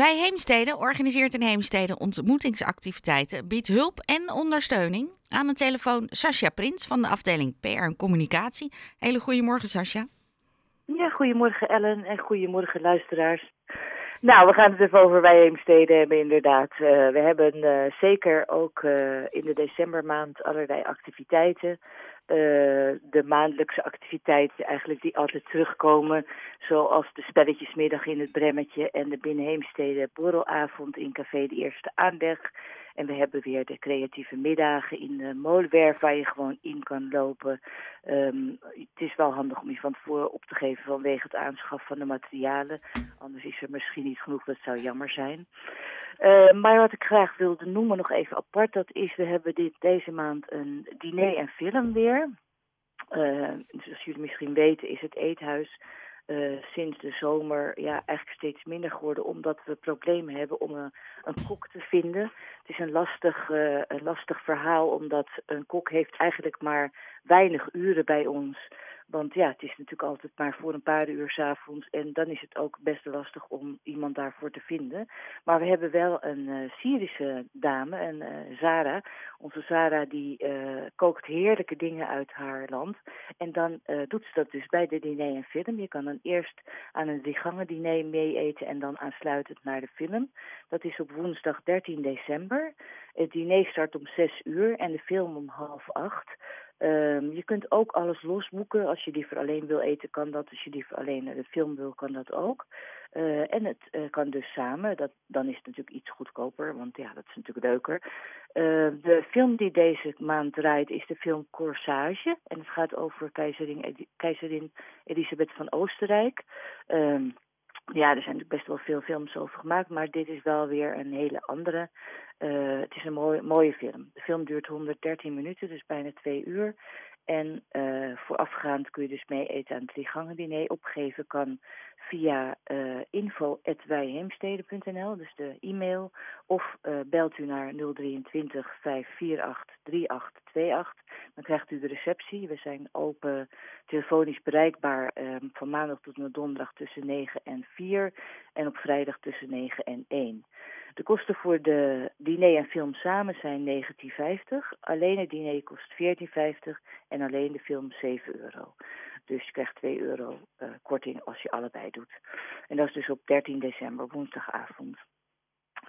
Wij Heemstede organiseert in Heemstede ontmoetingsactiviteiten, biedt hulp en ondersteuning. Aan de telefoon Sascha Prins van de afdeling PR en Communicatie. Hele goedemorgen Sascha. Ja, goedemorgen Ellen en goedemorgen luisteraars. Nou, we gaan het even over wij Heemstede hebben inderdaad. Uh, we hebben uh, zeker ook uh, in de decembermaand allerlei activiteiten. De maandelijkse activiteiten eigenlijk die altijd terugkomen. Zoals de spelletjesmiddag in het Bremmetje en de Binnenheemstede borrelavond in Café de Eerste Aanleg. En we hebben weer de creatieve middagen in de molenwerf waar je gewoon in kan lopen. Um, het is wel handig om je van tevoren op te geven vanwege het aanschaf van de materialen. Anders is er misschien niet genoeg, dat zou jammer zijn. Uh, maar wat ik graag wilde noemen nog even apart, dat is we hebben dit, deze maand een diner en film weer. Uh, zoals jullie misschien weten is het eethuis uh, sinds de zomer ja, eigenlijk steeds minder geworden, omdat we problemen hebben om een, een kok te vinden. Het is een lastig, uh, een lastig verhaal, omdat een kok heeft eigenlijk maar weinig uren bij ons. Want ja, het is natuurlijk altijd maar voor een paar uur s'avonds. En dan is het ook best lastig om iemand daarvoor te vinden. Maar we hebben wel een uh, Syrische dame, een uh, Zara. Onze Zara die uh, kookt heerlijke dingen uit haar land. En dan doet ze dat dus bij de diner en film. Je kan dan eerst aan een driegangen diner mee eten en dan aansluitend naar de film. Dat is op woensdag 13 december. Het diner start om 6 uur en de film om half acht. Um, je kunt ook alles losboeken. Als je liever alleen wil eten, kan dat. Als je liever alleen de film wil, kan dat ook. Uh, en het uh, kan dus samen. Dat, dan is het natuurlijk iets goedkoper, want ja, dat is natuurlijk leuker. Uh, de film die deze maand draait is de film Corsage. En het gaat over keizerin, keizerin Elisabeth van Oostenrijk. Um, ja, er zijn natuurlijk best wel veel films over gemaakt, maar dit is wel weer een hele andere. Uh, het is een mooie, mooie film. De film duurt 113 minuten, dus bijna twee uur. En uh, voorafgaand kun je dus mee eten aan het diner. Opgeven kan via uh, info.wijheemstede.nl, dus de e-mail. Of uh, belt u naar 023 548 3828. Dan krijgt u de receptie. We zijn open telefonisch bereikbaar um, van maandag tot en met donderdag tussen 9 en 4. En op vrijdag tussen 9 en 1. De kosten voor de diner en film samen zijn 19,50. Alleen het diner kost 14,50 en alleen de film 7 euro. Dus je krijgt 2 euro uh, korting als je allebei doet. En dat is dus op 13 december, woensdagavond.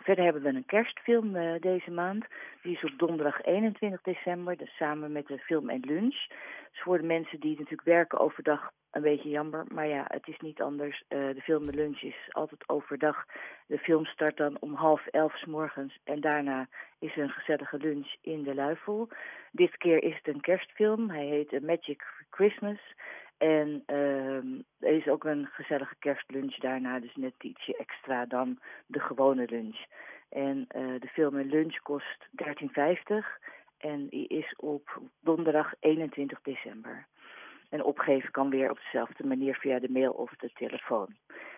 Verder hebben we een kerstfilm uh, deze maand. Die is op donderdag 21 december, dus samen met de film en lunch. Dus voor de mensen die natuurlijk werken overdag een beetje jammer. Maar ja, het is niet anders. Uh, de film en lunch is altijd overdag. De film start dan om half elf s morgens. En daarna is er een gezellige lunch in de Luifel. Dit keer is het een kerstfilm. Hij heet A Magic Christmas. En uh, er is ook een gezellige kerstlunch daarna, dus net ietsje extra dan de gewone lunch. En uh, de film en lunch kost 13,50 en die is op donderdag 21 december. En opgeven kan weer op dezelfde manier via de mail of de telefoon.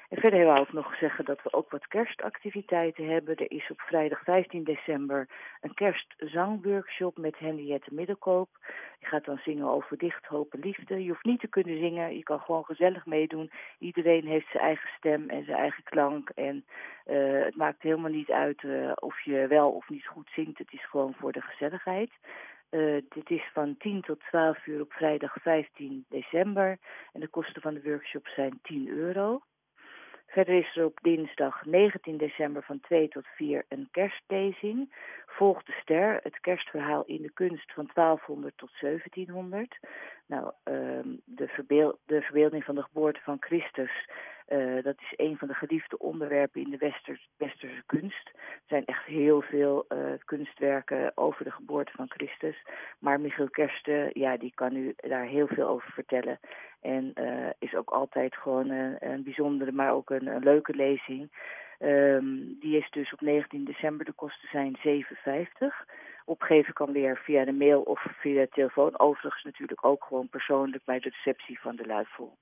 En verder hebben we ook nog zeggen dat we ook wat kerstactiviteiten hebben. Er is op vrijdag 15 december een kerstzangworkshop met Henriette Middelkoop. Je gaat dan zingen over dicht, hopen, liefde. Je hoeft niet te kunnen zingen, je kan gewoon gezellig meedoen. Iedereen heeft zijn eigen stem en zijn eigen klank. En uh, het maakt helemaal niet uit uh, of je wel of niet goed zingt. Het is gewoon voor de gezelligheid. Uh, dit is van 10 tot 12 uur op vrijdag 15 december. En de kosten van de workshop zijn 10 euro. Verder is er op dinsdag 19 december van 2 tot 4 een kerstlezing. Volg de ster, het kerstverhaal in de kunst van 1200 tot 1700. Nou, um, de, de verbeelding van de geboorte van Christus, uh, dat is een van de geliefde onderwerpen in de westers, westerse kunst. Er zijn echt heel veel uh, kunstwerken over de geboorte van Christus. Maar Michiel Kersten, ja, die kan u daar heel veel over vertellen. En uh, is ook altijd gewoon een, bijzondere, maar ook een, leuke lezing. Um, die is dus op 19 december, de kosten zijn 7,50. Opgeven kan weer via de mail of via de telefoon. Overigens natuurlijk ook gewoon persoonlijk bij de receptie van de Luifel.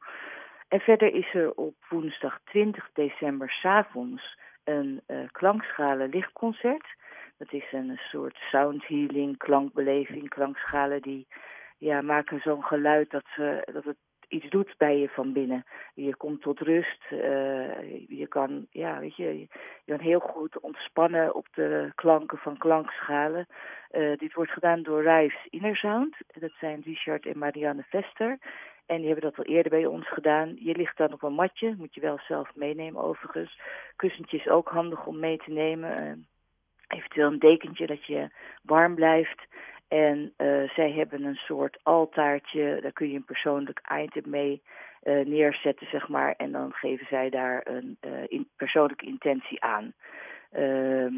En verder is er op woensdag 20 december s'avonds een uh, klankschalen lichtconcert. Dat is een soort sound healing, klankbeleving, klankschalen die ja, maken zo'n geluid dat, ze, dat het iets doet bij je van binnen. Je komt tot rust. Uh, je kan, ja, weet je, je kan heel goed ontspannen op de klanken van klankschalen. Uh, dit wordt gedaan door Rijs Innersound. Dat zijn Richard en Marianne Vester. En die hebben dat al eerder bij ons gedaan. Je ligt dan op een matje, moet je wel zelf meenemen overigens. Kussentje is ook handig om mee te nemen. Uh, eventueel een dekentje dat je warm blijft. En uh, zij hebben een soort altaartje, daar kun je een persoonlijk item mee uh, neerzetten, zeg maar. En dan geven zij daar een persoonlijke intentie aan. Ehm,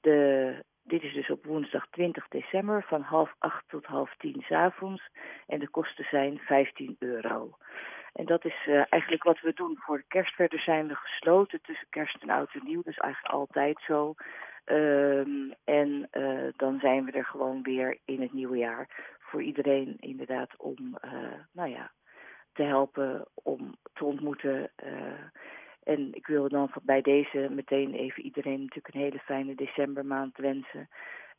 de, dit is dus op woensdag 20 december van half acht tot half tien s avonds. En de kosten zijn 15 euro. En dat is uh, eigenlijk wat we doen voor de kerst. Verder zijn we gesloten tussen kerst en oud en nieuw. Is eigenlijk altijd zo. Um, en uh, dan zijn we er gewoon weer in het nieuwe jaar. Voor iedereen inderdaad om, uh, nou ja, te helpen, om te ontmoeten. En ik wil dan bij deze meteen even iedereen natuurlijk een hele fijne decembermaand wensen.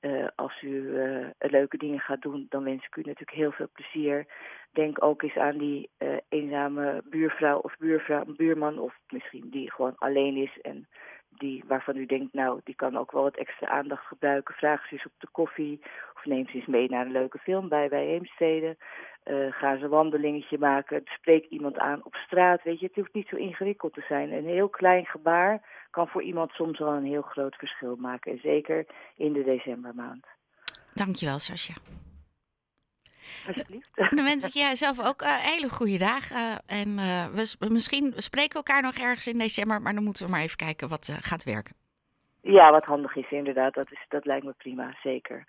Uh, als u uh, leuke dingen gaat doen, dan wens ik u natuurlijk heel veel plezier. Denk ook eens aan die uh, eenzame buurvrouw of buurvrouw, buurman, of misschien die gewoon alleen is en die, waarvan u denkt, nou, die kan ook wel wat extra aandacht gebruiken. Vraag ze eens op de koffie of neem ze eens mee naar een leuke film bij, bij Heemstede. Uh, ga ze een wandelingetje maken. Spreek iemand aan op straat. Weet je, het hoeft niet zo ingewikkeld te zijn. Een heel klein gebaar kan voor iemand soms wel een heel groot verschil maken. En zeker in de decembermaand. Dankjewel, Sascha. Alsjeblieft. Dan wens ik jij zelf ook uh, hele goede dagen. en uh, we misschien spreken elkaar nog ergens in december, maar dan moeten we maar even kijken wat gaat werken. Ja, wat handig is inderdaad. Dat, is, dat lijkt me prima, zeker.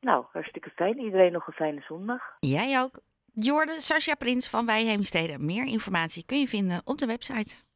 Nou, hartstikke fijn. Iedereen nog een fijne zondag. Jij ook. Jorde, Sascha Prins van Wij Heemstede. Meer informatie kun je vinden op de website.